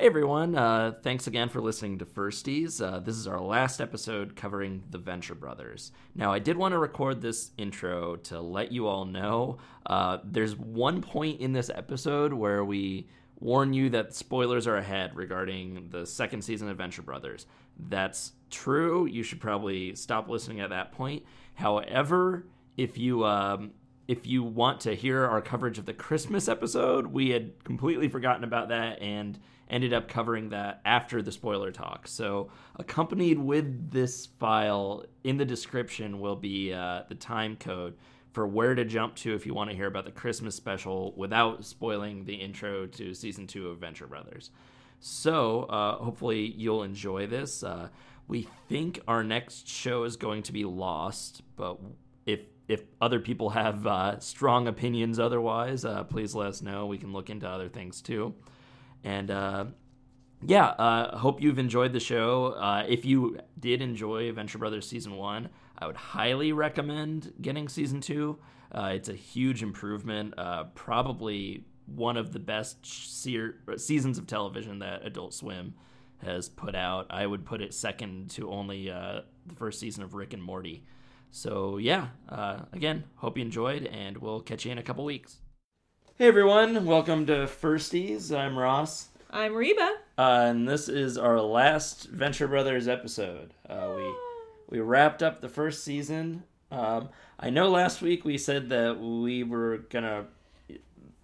Hey everyone, uh, thanks again for listening to Firsties. Uh, this is our last episode covering the Venture Brothers. Now, I did want to record this intro to let you all know uh, there's one point in this episode where we warn you that spoilers are ahead regarding the second season of Venture Brothers. That's true. You should probably stop listening at that point. However, if you um, if you want to hear our coverage of the Christmas episode, we had completely forgotten about that and ended up covering that after the spoiler talk. So, accompanied with this file in the description will be uh, the time code for where to jump to if you want to hear about the Christmas special without spoiling the intro to season two of Venture Brothers. So, uh, hopefully, you'll enjoy this. Uh, we think our next show is going to be Lost, but if if other people have uh, strong opinions otherwise, uh, please let us know. We can look into other things too. And uh, yeah, uh, hope you've enjoyed the show. Uh, if you did enjoy Venture Brothers season one, I would highly recommend getting season two. Uh, it's a huge improvement, uh, probably one of the best se- seasons of television that Adult Swim has put out. I would put it second to only uh, the first season of Rick and Morty. So yeah, uh, again, hope you enjoyed, and we'll catch you in a couple weeks. Hey everyone, welcome to Firsties. I'm Ross. I'm Reba. Uh, and this is our last Venture Brothers episode. Uh, we we wrapped up the first season. Um, I know last week we said that we were gonna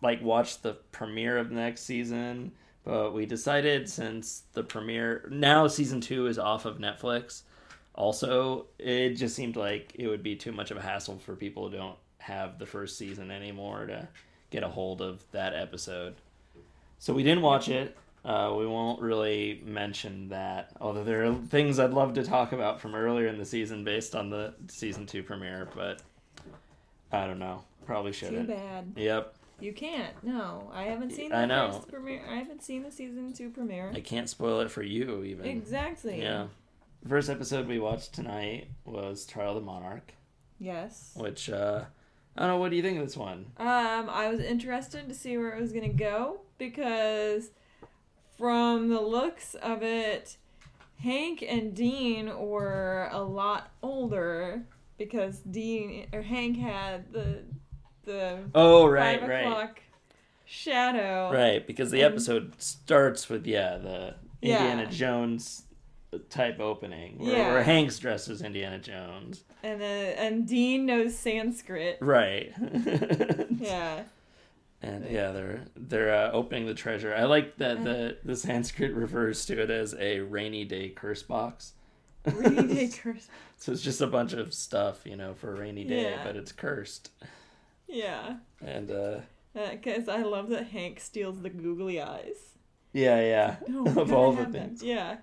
like watch the premiere of the next season, but we decided since the premiere now season two is off of Netflix. Also, it just seemed like it would be too much of a hassle for people who don't have the first season anymore to get a hold of that episode. So we didn't watch it. Uh, we won't really mention that, although there are things I'd love to talk about from earlier in the season based on the season two premiere, but I don't know. Probably shouldn't. Too bad. Yep. You can't. No, I haven't seen the I know. first premiere. I haven't seen the season two premiere. I can't spoil it for you, even. Exactly. Yeah. First episode we watched tonight was Trial of the Monarch, Yes. which, uh, I don't know, what do you think of this one? Um, I was interested to see where it was gonna go because, from the looks of it, Hank and Dean were a lot older because Dean or Hank had the the Oh, right, five right. o'clock shadow. Right, because the And- episode starts with yeah the Yeah. Indiana Jones type opening where, Yeah. where Hank's dressed as Indiana Jones. And then and Dean knows Sanskrit. Right. Yeah. And yeah, they're they're uh, opening the treasure. I like that the the Sanskrit refers to it as a rainy day curse box. Rainy day curse. So it's just a bunch of stuff, you know, for a rainy day, Yeah. but it's cursed. Yeah. And uh Because I love that Hank steals the googly eyes. yeah, yeah, No, of all the have them. things. Yeah.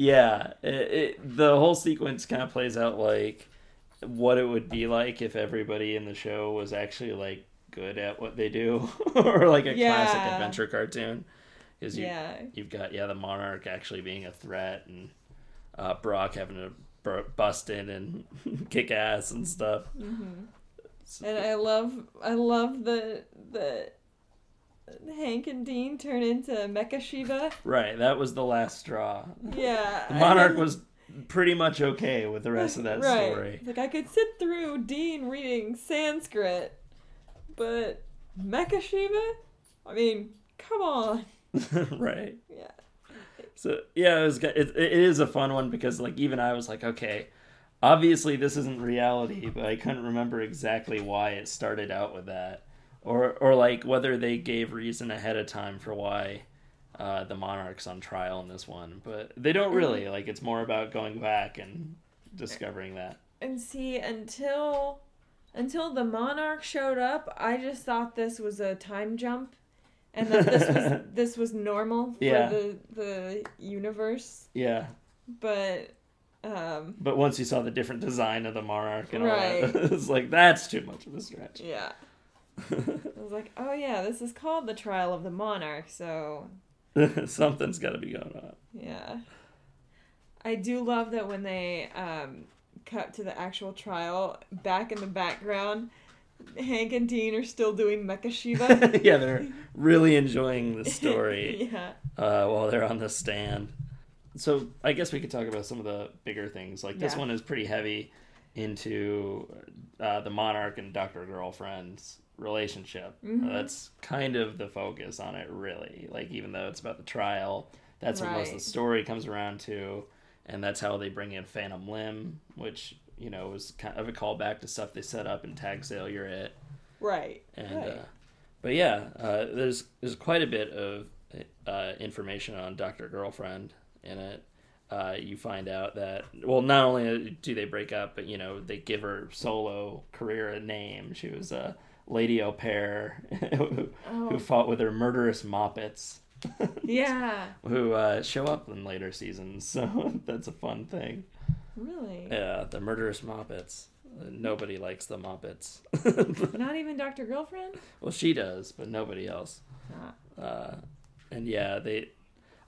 Yeah, it, it, the whole sequence kind of plays out like what it would be like if everybody in the show was actually like good at what they do, or like a classic adventure cartoon. Because you Yeah. you've got yeah the monarch actually being a threat and uh, Brock having to bust in and kick ass and stuff. hmm And I love, I love the the Hank and Dean turn into Mecha Shiva. Right, that was the last straw. Yeah. The monarch was pretty much okay with the rest of that right. story. Like I could sit through Dean reading Sanskrit, but Mecha Shiva. I mean, come on. right. Yeah. So yeah, it was. It, it is a fun one because like even I was like, okay, obviously this isn't reality, but I couldn't remember exactly why it started out with that, or or like whether they gave reason ahead of time for why uh, the monarch's on trial in this one. But they don't really like. It's more about going back and discovering that. And see, until until the monarch showed up, I just thought this was a time jump, and that this was this was normal for Yeah. the the universe. Yeah, But um, but once you saw the different design of the monarch and all Right. that, it's like that's too much of a stretch. yeah, I was like, oh yeah, this is called the trial of the monarch. So Something's got to be going on. yeah, I do love that when they um cut to the actual trial, back in the background, Hank and Dean are still doing Mecha Shiva. yeah, they're really enjoying the story yeah. uh, while they're on the stand. So I guess we could talk about some of the bigger things. Like this Yeah. one is pretty heavy into uh, the monarch and Doctor Girlfriend's relationship. Mhm. That's kind of the focus on it, really. Like even though it's about the trial, that's what most of the story comes around to, and that's how they bring in Phantom Limb, which you know was kind of a callback to stuff they set up in Tag Sale You're It. Right. And right. uh, but yeah, uh, there's there's quite a bit of uh, information on Doctor Girlfriend in it. Uh, you find out that well, not only do they break up, but you know they give her solo career a name. She was a lady au pair who, Oh. who fought with her murderous moppets, yeah. who uh, show up in later seasons. So that's a fun thing. Really. Yeah, the murderous moppets. Uh, nobody likes the moppets. Not even Doctor Girlfriend. well, she does, but nobody else. Ah. uh, and yeah, they,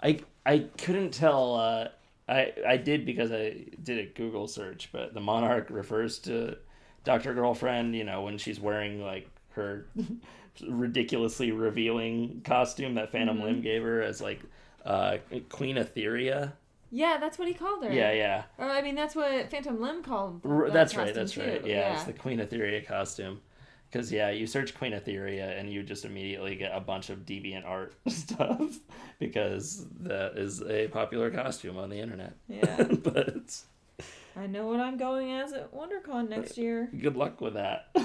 I I couldn't tell. Uh, I I did because I did a Google search, but the monarch refers to Doctor Girlfriend. You know when she's wearing like her ridiculously revealing costume that Phantom Mhm. Limb gave her as like uh, Queen Etheria. Yeah, that's what he called her. Yeah, yeah, Or I mean, that's what Phantom Limb called. That that's right. That's too. right. Yeah, it's the Queen Etheria costume. Because yeah, you search Queen Etheria and you just immediately get a bunch of deviant art stuff because that is a popular costume on the internet. Yeah. but I know what I'm going as at WonderCon next year. good luck with that.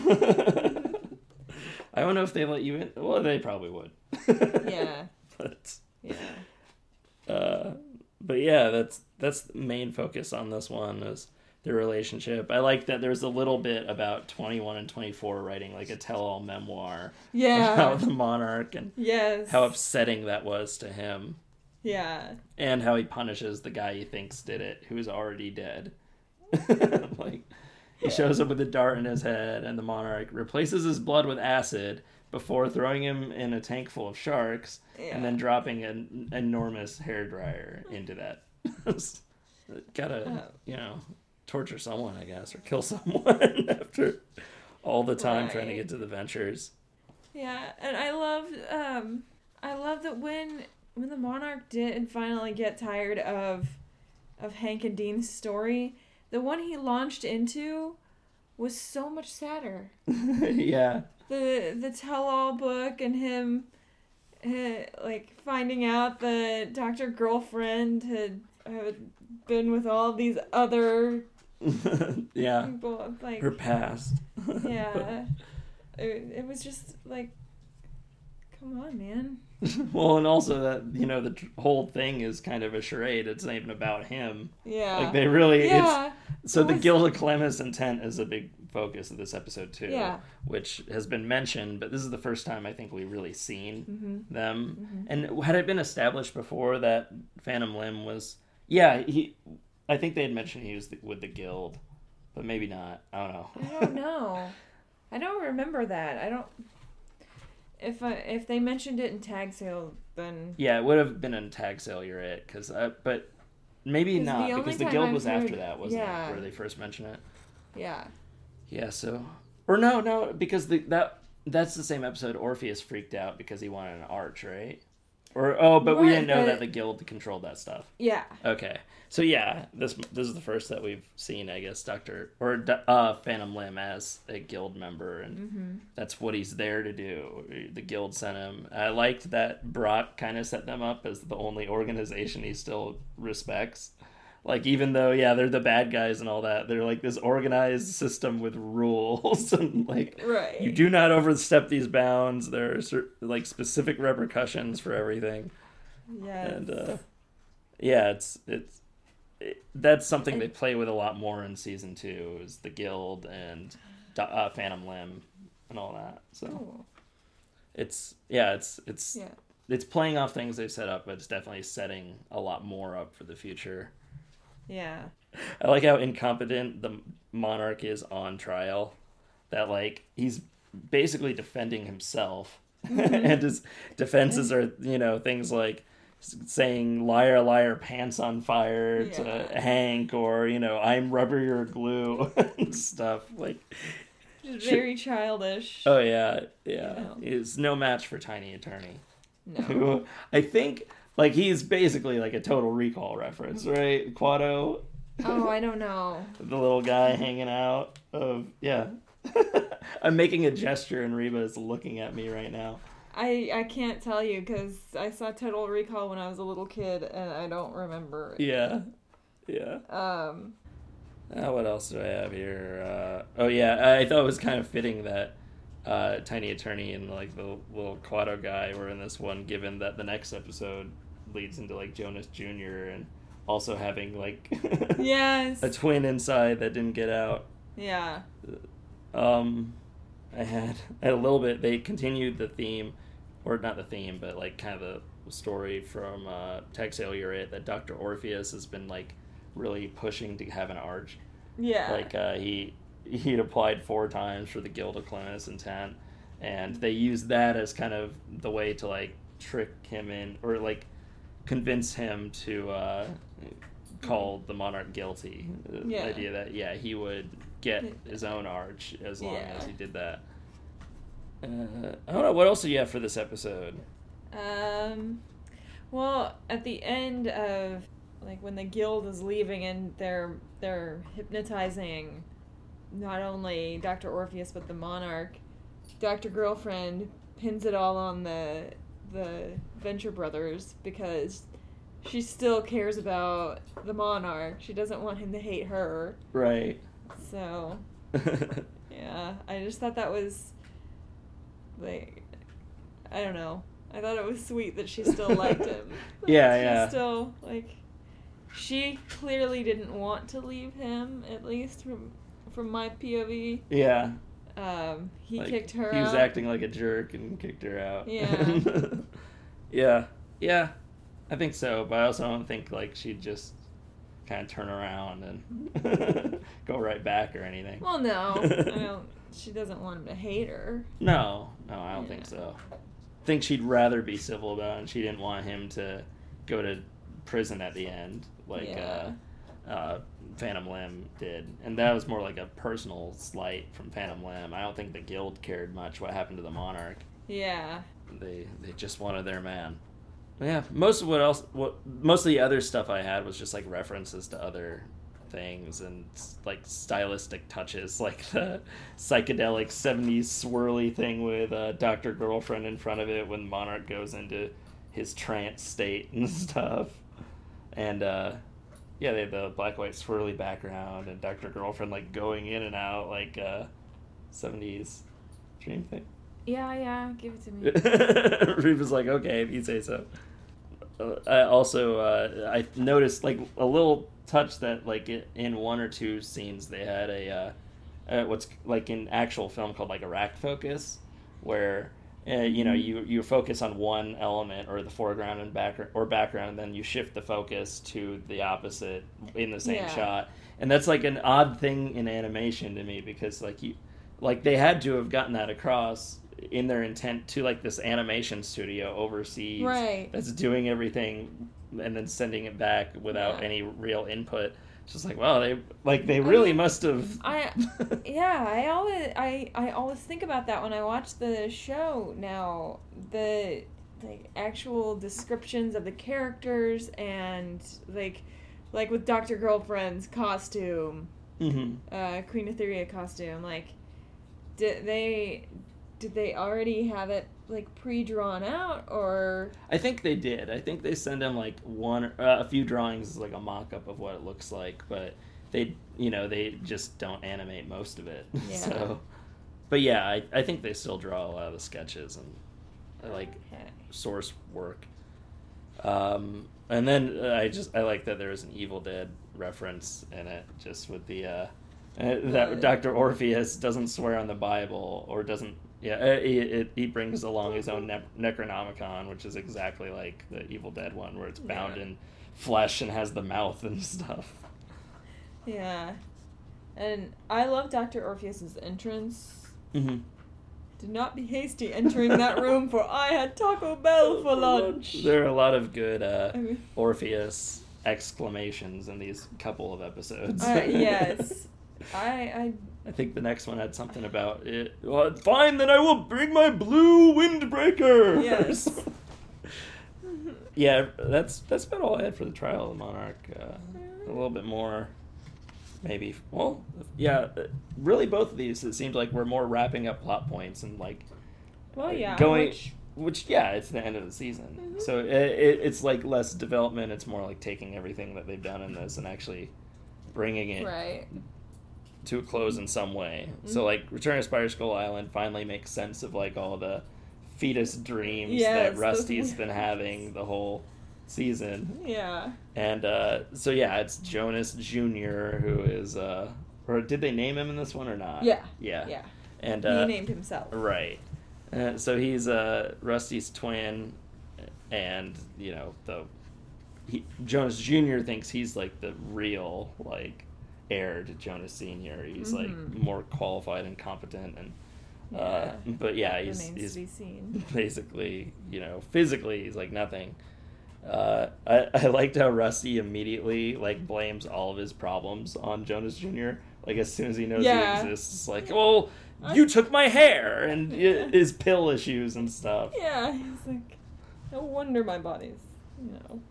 I don't know if they let you in. Well, they probably would. Yeah. but Yeah. uh, but yeah, that's that's the main focus on this one is their relationship. I like that there's a little bit about 21 and 24 writing like a tell-all memoir Yeah. about the monarch and yes. how upsetting that was to him Yeah. and how he punishes the guy he thinks did it who's already dead. like he shows up with a dart in his head and the monarch replaces his blood with acid before throwing him in a tank full of sharks Yeah. and then dropping an enormous hair dryer into that. Gotta, you know, torture someone, I guess, or kill someone after all the time trying to get to the ventures. Yeah, and I love um I love that when when the monarch didn't finally get tired of of Hank and Dean's story, the one he launched into was so much sadder. yeah. The the tell all book and him uh, like finding out that Dr. Girlfriend had, had been with all these other yeah. people like Her past. yeah. It, it was just like come on, man. well, and also that, you know, the whole thing is kind of a charade. It's not even about him. Yeah. Like, they really. It's, yeah. so the Guild of Calamitous intent is a big focus of this episode, too. Yeah. Which has been mentioned, but this is the first time I think we've really seen Mhm. them. And had it been established before that Phantom Limb was, yeah, he, I think they had mentioned he was the, with the guild, but maybe not. I don't know. I don't know. I don't remember that. I don't. If I, if they mentioned it in tag sale, then yeah, it would have been in Tag Sale. You're it, because uh, but maybe the not only because the guild I've was after that, wasn't yeah. it? Where they first mentioned it. yeah, Yeah. So, or no, no, because the that that's the same episode. Orpheus freaked out because he wanted an arch, right? Or oh, but we didn't know but- that the guild controlled that stuff. yeah, Okay, so yeah, this this is the first that we've seen, I guess, Doctor or uh, Phantom Limb as a guild member, and Mm-hmm. that's what he's there to do. The guild sent him. I liked that Brock kind of set them up as the only organization he still respects. Like even though yeah, they're the bad guys and all that, they're like this organized system with rules and like right. you do not overstep these bounds. There are like specific repercussions for everything Yes. and uh, yeah, it's it's it, that's something they play with a lot more in season two is the guild and uh, Phantom Limb and all that. So Cool. it's yeah, it's it's Yeah. it's playing off things they've set up, but it's definitely setting a lot more up for the future. Yeah. I like how incompetent the monarch is on trial. That like he's basically defending himself, mm-hmm. and his defenses are you know things like saying "liar, liar, pants on fire" to Hank, or you know "I'm rubber, you're glue" and stuff. Like Just very childish. Oh yeah, yeah. know. He's no match for Tiny Attorney. no. I think like he's basically like a total recall reference, right? Kuato, Oh, I don't know. the little guy hanging out of yeah. I'm making a gesture and Reba is looking at me right now. I I can't tell you because I saw Total Recall when I was a little kid and I don't remember. it. Yeah. Yeah. Um. Uh, what else do I have here? Uh, oh yeah, I thought it was kind of fitting that uh, Tiny Attorney and like the little Kuato guy were in this one, given that the next episode leads into like Jonas Jr. and also having like Yes. a twin inside that didn't get out. Yeah. Um, I had I had a little bit. They continued the theme, or not the theme, but like kind of a story from uh, Tag Sale You're It that Doctor Orpheus has been like really pushing to have an arch. Yeah. Like uh, he he'd applied four times for the Guild of Calamitous Intent, and they used that as kind of the way to like trick him in or like convince him to uh, call the monarch guilty. The Yeah. idea that yeah he would get his own arch as long Yeah. as he did that. Uh, I don't know what else do you have for this episode. Um, well, at the end of like when the guild is leaving and they're they're hypnotizing not only Doctor Orpheus but the Monarch, Doctor Girlfriend pins it all on the the Venture Brothers because she still cares about the Monarch. She doesn't want him to hate her. Right. So yeah, I just thought that was like I don't know. I thought it was sweet that she still liked him. Yeah, She yeah. Still like she clearly didn't want to leave him at least from from my POV. yeah. Um he Like, kicked her He was out. acting like a jerk and kicked her out. Yeah. yeah. Yeah. I think so, but I also don't think like she'd just kind of turn around and go right back or anything. Well, no. I don't she doesn't want him to hate her. No, no, I don't think so. I think she'd rather be civil about it, and she didn't want him to go to prison at the end, like Yeah. Uh, Phantom Limb did. And that was more like a personal slight from Phantom Limb. I don't think the guild cared much what happened to the monarch. Yeah. They they just wanted their man. Yeah, most of what else, what most of the other stuff I had was just like references to other things and like stylistic touches, like the psychedelic '70s swirly thing with uh, Doctor Girlfriend in front of it when Monarch goes into his trance state and stuff, and uh, yeah, they have the black white swirly background and Doctor Girlfriend like going in and out like uh, '70s dream thing. Yeah, yeah, give it to me. Reeve was like, okay, if you say so. Uh, I also uh, I noticed like a little touch that like in one or two scenes they had a uh, uh, what's like in actual film called like a rack focus, where uh, you know you you focus on one element or the foreground and background or background, and then you shift the focus to the opposite in the same Yeah. shot, and that's like an odd thing in animation to me because like you like they had to have gotten that across in their intent to like this animation studio overseas Right. that's doing everything and then sending it back without Yeah. any real input just like wow they like they really mean, must have I yeah, I always I I always think about that when I watch the show now. The like actual descriptions of the characters and like like with Doctor Girlfriend's costume, hmm uh Queen Etheria costume, like did they did they already have it like pre-drawn out or i think they did i think they send them like one uh, a few drawings as like a mock-up of what it looks like but they you know they just don't animate most of it Yeah. so but yeah I, I think they still draw a lot of the sketches and like Okay. source work. Um, and then uh, I just I like that there's an Evil Dead reference in it, just with the uh, uh, that Doctor Orpheus doesn't swear on the Bible or doesn't. Yeah, uh, he, it, he brings along his own ne- Necronomicon, which is exactly like the Evil Dead one, where it's bound Yeah. in flesh and has the mouth and stuff. Yeah. And I love Dr. Orpheus's entrance. Mm-hmm. Do not be hasty entering that room, for I had Taco Bell for lunch. There are a lot of good uh, I mean- Orpheus exclamations in these couple of episodes. Uh, yes. I, I I think the next one had something about it. Well, fine, then I will bring my blue windbreaker. Yes. yeah, that's that's about all I had for the trial of the monarch. Uh, a little bit more, maybe. Well, yeah, uh, really, both of these it seemed like we're more wrapping up plot points and like Well, yeah. going. which- Which, yeah, it's the end of the season, Mhm. so it, it, it's like less development. It's more like taking everything that they've done in this and actually bringing it right. To a close in some way. Mm-hmm. So like Return of Spider Skull Island finally makes sense of like all the fetus dreams Yes, that Rusty's been having the whole season. Yeah. And uh so yeah, it's Jonas Jr. who is uh or did they name him in this one or not? Yeah. Yeah. Yeah. And he uh named himself. right. Uh, so he's uh Rusty's twin and you know the he, Jonas Jr. thinks he's like the real like heir to Jonas Senior. He's like Mhm. more qualified and competent, and uh, but yeah, he's, he's to be seen. basically you know physically he's like nothing. Uh, I, I liked how Rusty immediately like blames all of his problems on Jonas Jr. Like as soon as he knows Yeah. he exists, it's like, well, I- you took my hair and Yeah. his pill issues and stuff. Yeah, he's like, no wonder my body's, you know.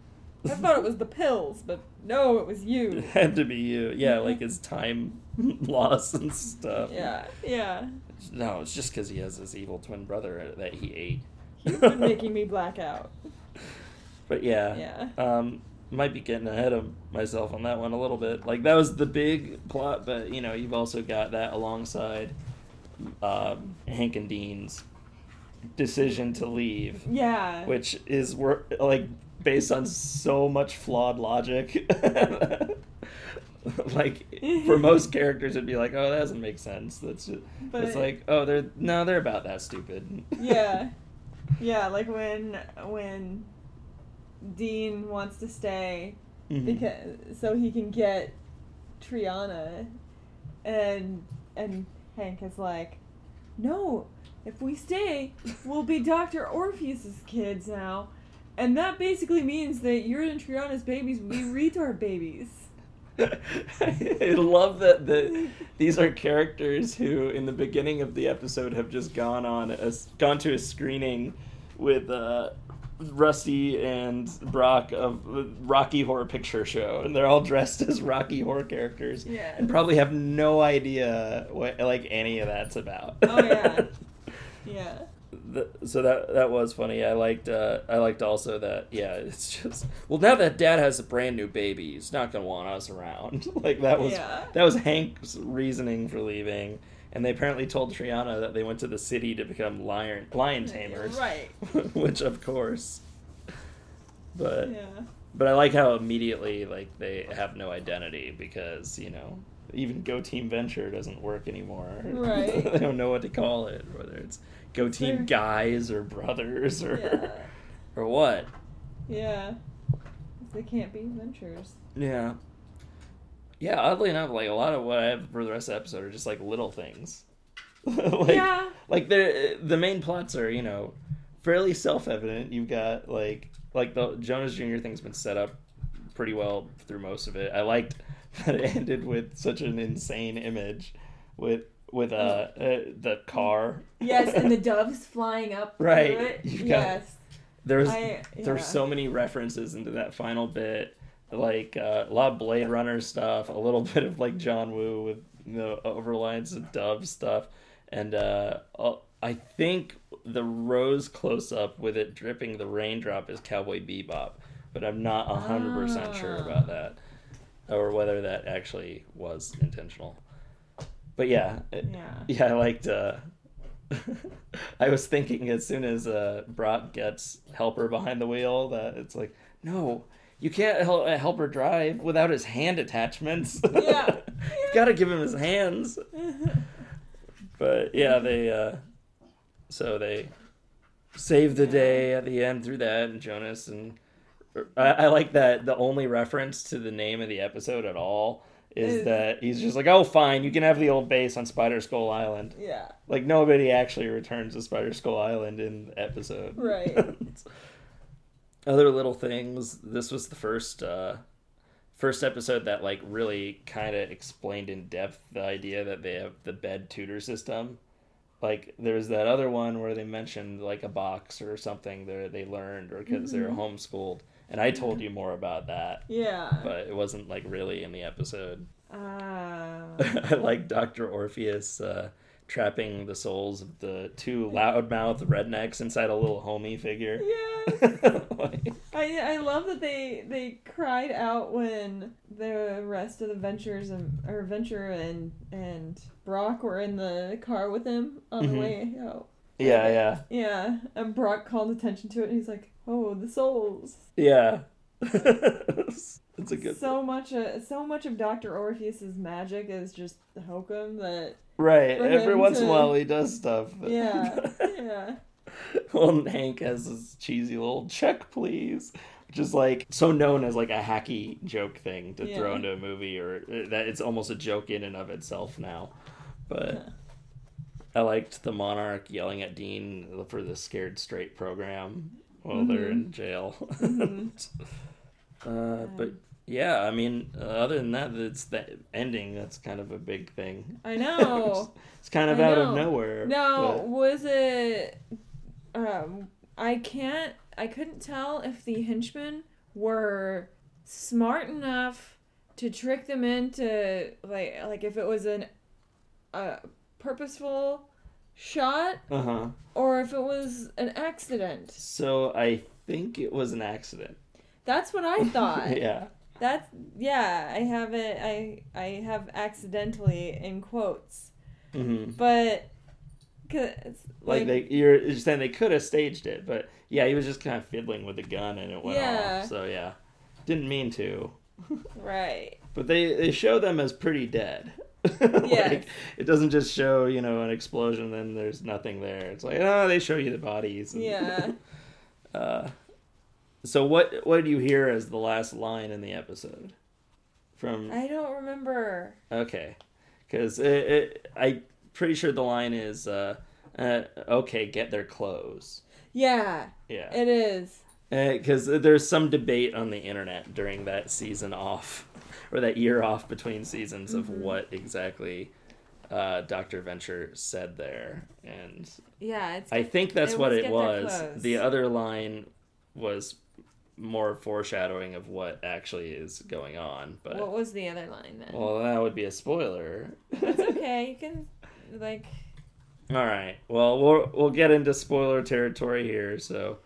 I thought it was the pills, but no, it was you. It had to be you. Yeah, like his time loss and stuff. Yeah, yeah. No, it's just because he has this evil twin brother that he ate. You've been making me black out. But yeah, Yeah. um, might be getting ahead of myself on that one a little bit. Like that was the big plot, but you know, you've also got that alongside um, Hank and Dean's decision to leave, Yeah. which is wor- like based on so much flawed logic. like for most characters, it'd be like, oh, that doesn't make sense. That's just, But- it's like, oh, they're no, they're about that stupid. yeah. Yeah, like when when Dean wants to stay Mhm. because so he can get Triana and and Hank is like, No, if we stay, we'll be Dr. Orpheus's kids now. And that basically means that your and Triana's babies will be retard babies. I love that the, these are characters who, in the beginning of the episode, have just gone on a, gone to a screening with uh, Rusty and Brock of Rocky Horror Picture Show, and they're all dressed as Rocky Horror characters, Yeah. and probably have no idea what like any of that's about. Oh, yeah. Yeah. So that that was funny. I liked uh, I liked also that yeah, it's just well now that dad has a brand new baby, he's not gonna want us around. like that was Yeah. that was Hank's reasoning for leaving, and they apparently told Triana that they went to the city to become lion lion tamers, Right. which of course. But Yeah. but I like how immediately like they have no identity because you know even Go Team Venture doesn't work anymore. Right. they don't know what to call it, whether it's Go Team Guys or Brothers or Yeah. or what. Yeah. They can't be ventures. Yeah. Yeah, oddly enough, like a lot of what I have for the rest of the episode are just like little things. like, Yeah. Like the the main plots are, you know, fairly self evident. You've got like like the Jonas Jr. thing's been set up pretty well through most of it. I liked that it ended with such an insane image with with uh, uh the car. Yes, and the doves flying up. Right. Got- yes. There's I- there's so many references into that final bit, like uh, a lot of Blade Runner stuff, a little bit of like John Woo with the overlines of Dove stuff, and uh, I think the rose close up with it dripping the raindrop is Cowboy Bebop, but I'm not hundred percent sure Ah. about that, or whether that actually was intentional. But yeah, it- Yeah. yeah, I liked. Uh, I was thinking as soon as uh, Brock gets Helper behind the wheel that it's like, no, you can't help, help her drive without his hand attachments. Yeah. You've got to give him his hands. But yeah, they. Uh, so they save the day at the end through that, and Jonas and I, I like that the only reference to the name of the episode at all is that he's just like, oh, fine, you can have the old base on Spider Skull Island. yeah. Like nobody actually returns to Spider Skull Island in the episode. Right. Other little things. This was the first uh, first episode that like really kind of explained in depth the idea that they have the bed tutor system. Like there's that other one where they mentioned like a box or something that they learned or because they're Mhm. homeschooled, and I told you more about that, Yeah. but it wasn't like really in the episode. Ah. I like Dr. Orpheus uh, trapping the souls of the two loudmouth rednecks inside a little homie figure. yes. Like, I I love that they they cried out when the rest of the ventures and or venture and and Brock were in the car with him on Mhm. the way out. yeah, yeah, Yeah, and Brock called attention to it, and he's like, "Oh, the souls." yeah. it's a good so much, uh, so much of Doctor Orpheus's magic is just hokum that. right. Every once in a while he does stuff. but- Yeah, yeah, well, Hank has this cheesy little check, please, which is like so known as like a hacky joke thing to throw into a movie, or uh, that it's almost a joke in and of itself now. But Yeah. I liked the Monarch yelling at Dean for the Scared Straight program while they're Mhm. in jail. Mhm. Uh, but yeah, I mean, uh, other than that, it's the ending. That's kind of a big thing. I know. It's kind of I out of nowhere. No, but- was it? Um, I can't. I couldn't tell if the henchmen were smart enough to trick them into like like if it was an a purposeful shot Uh huh. or if it was an accident. So I think it was an accident. That's what I thought. yeah. That's yeah. I have it. I I have accidentally in quotes, hmm but. Cause, Like, they, you're saying they could have staged it, but yeah, he was just kind of fiddling with the gun and it went Yeah. off. So yeah, didn't mean to. right. But they they show them as pretty dead. Yes. like it doesn't just show you know an explosion then there's nothing there. It's like oh they show you the bodies. and- Yeah. uh, so what what did you hear as the last line in the episode? From I don't remember. okay, because I pretty sure the line is uh, uh, okay get their clothes. Yeah, Yeah. it is. because there's some debate on the internet during that season off or that year off between seasons of Mhm. what exactly uh, Dr. Venture said there, and Yeah, it's I think that's it what it was. clothes. The other line was more foreshadowing of what actually is going on, but what was the other line then? well, that would be a spoiler. it's okay. You can like All right. Well, we'll we'll get into spoiler territory here. So,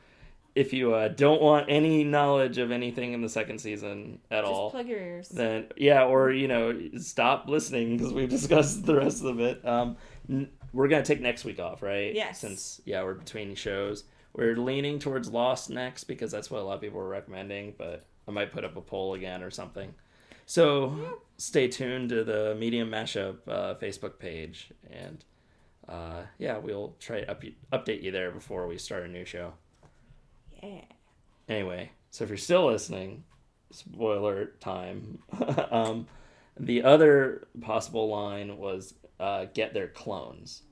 if you uh, don't want any knowledge of anything in the second season at all. just all, plug your ears. then yeah, or you know, stop listening because we've discussed the rest of it. Um, n- we're gonna take next week off, right? Yes. Since yeah, we're between shows. We're leaning towards Lost next because that's what a lot of people are recommending. But I might put up a poll again or something. So stay tuned to the Medium Mashup uh, Facebook page, and uh, yeah, we'll try to up- update you there before we start a new show. yeah. Anyway, so if you're still listening, spoiler time. um, the other possible line was uh, get their clones.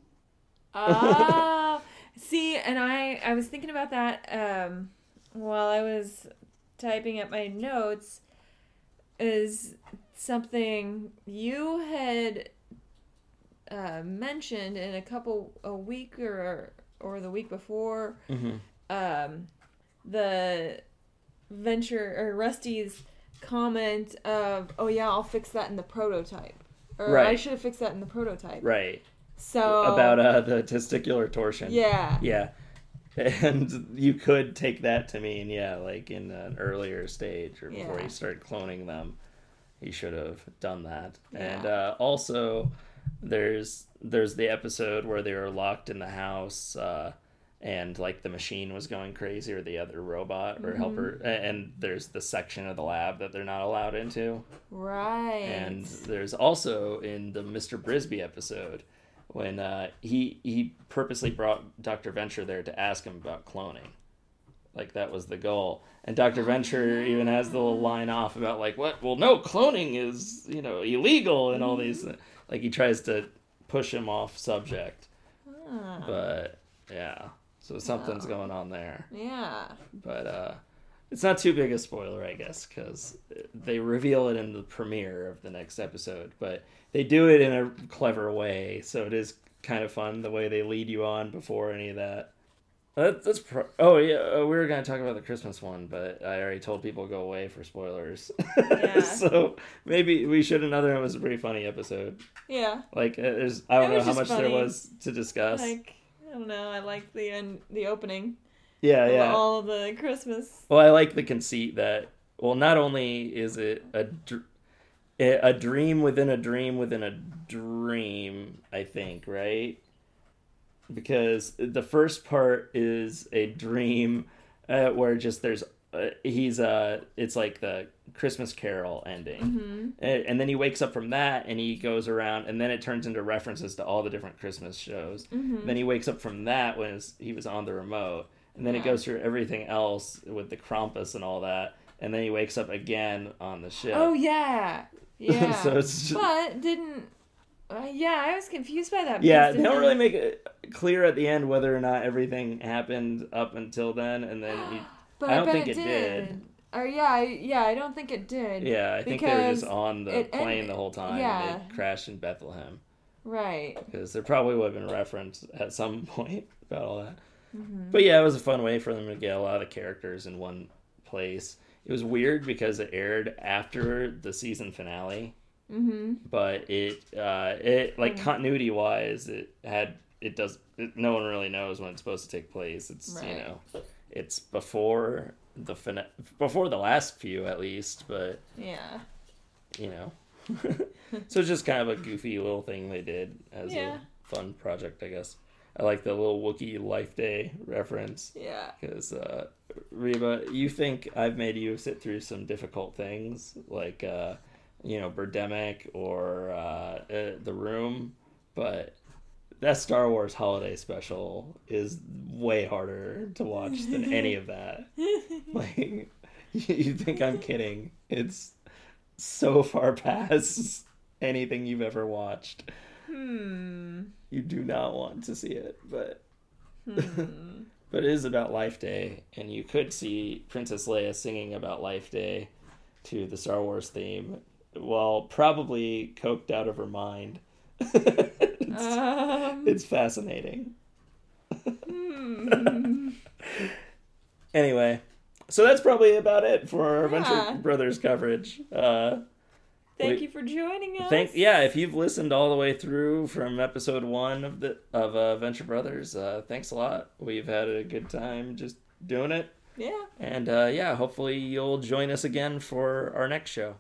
Oh, see, and I I was thinking about that um while I was typing up my notes. Is something you had uh, mentioned in a couple a week or or the week before Mm-hmm. um, the venture or Rusty's comment of, "Oh yeah, I'll fix that in the prototype," or I should have fixed that in the prototype. Right. So About uh, the testicular torsion. yeah, Yeah. And you could take that to mean, yeah, like in an earlier stage or before Yeah. you start cloning them, he should have done that. And uh, also, there's there's the episode where they were locked in the house, uh, and like the machine was going crazy, or the other robot or Mhm. helper, and there's the section of the lab that they're not allowed into. right. And there's also in the Mr. Brisby episode when uh, he he purposely brought Dr. Venture there to ask him about cloning. Like that was the goal. And Dr. Venture even has the little line off about like what? Well, no, cloning is, you know, illegal and all these like he tries to push him off subject. Ah, But yeah. So something's Wow. going on there. yeah. But uh It's not too big a spoiler, I guess, because they reveal it in the premiere of the next episode, but they do it in a clever way, so it is kind of fun the way they lead you on before any of that. That, that's pro- oh yeah, uh, we were gonna talk about the Christmas one, but I already told people go away for spoilers. Yeah. so maybe we should another. It was a pretty funny episode. Yeah. Like uh, there's, I don't know how much there was to discuss. Like I don't know. I like the end, the opening. Yeah, yeah. All of the Christmas. Well, I like the conceit that well, not only is it a dr- a dream within a dream within a dream, I think, right? Because the first part is a dream uh, where just there's uh, he's uh it's like the Christmas Carol ending. Mm-hmm. And, and then he wakes up from that and he goes around and then it turns into references to all the different Christmas shows. Mm-hmm. Then he wakes up from that when it's- he was on the remote, and then it goes through everything else with the Krampus and all that, and then he wakes up again on the ship. Oh yeah. Yeah. so it's just, but didn't. Uh, yeah, I was confused by that. yeah, they don't really make it clear at the end whether or not everything happened up until then, and then he, But I don't bet think it did. Or yeah, I, yeah, I don't think it did. yeah, I think they were just on the it plane ended- the whole time. yeah. and it crashed in Bethlehem Right. because there probably would have been reference at some point about all that. Mm-hmm. But yeah, it was a fun way for them to get a lot of characters in one place. It was weird because it aired after the season finale, Mm-hmm. but it uh, it like Mm. continuity wise, it had it does it, no one really knows when it's supposed to take place. It's you know, it's before the fina- before the last few at least, but Yeah. you know. so it's just kind of a goofy little thing they did as Yeah. a fun project, I guess. I like the little Wookiee Life Day reference Yeah. because uh, Reba, you think I've made you sit through some difficult things like uh, you know Birdemic or uh, uh, The Room, but that Star Wars holiday special is way harder to watch than any of that. Like you think I'm kidding? It's so far past anything you've ever watched. Hmm. You do not want to see it, but Hmm. but it is about Life Day, and you could see Princess Leia singing about Life Day to the Star Wars theme, while probably coked out of her mind. it's, um. it's fascinating. hmm. Anyway, so that's probably about it for our Yeah. Venture Brothers coverage. Uh, Thank We- you for joining us. Thank yeah, if you've listened all the way through from episode one of the of uh, Venture Brothers, uh, thanks a lot. We've had a good time just doing it, Yeah. and uh, yeah, hopefully you'll join us again for our next show.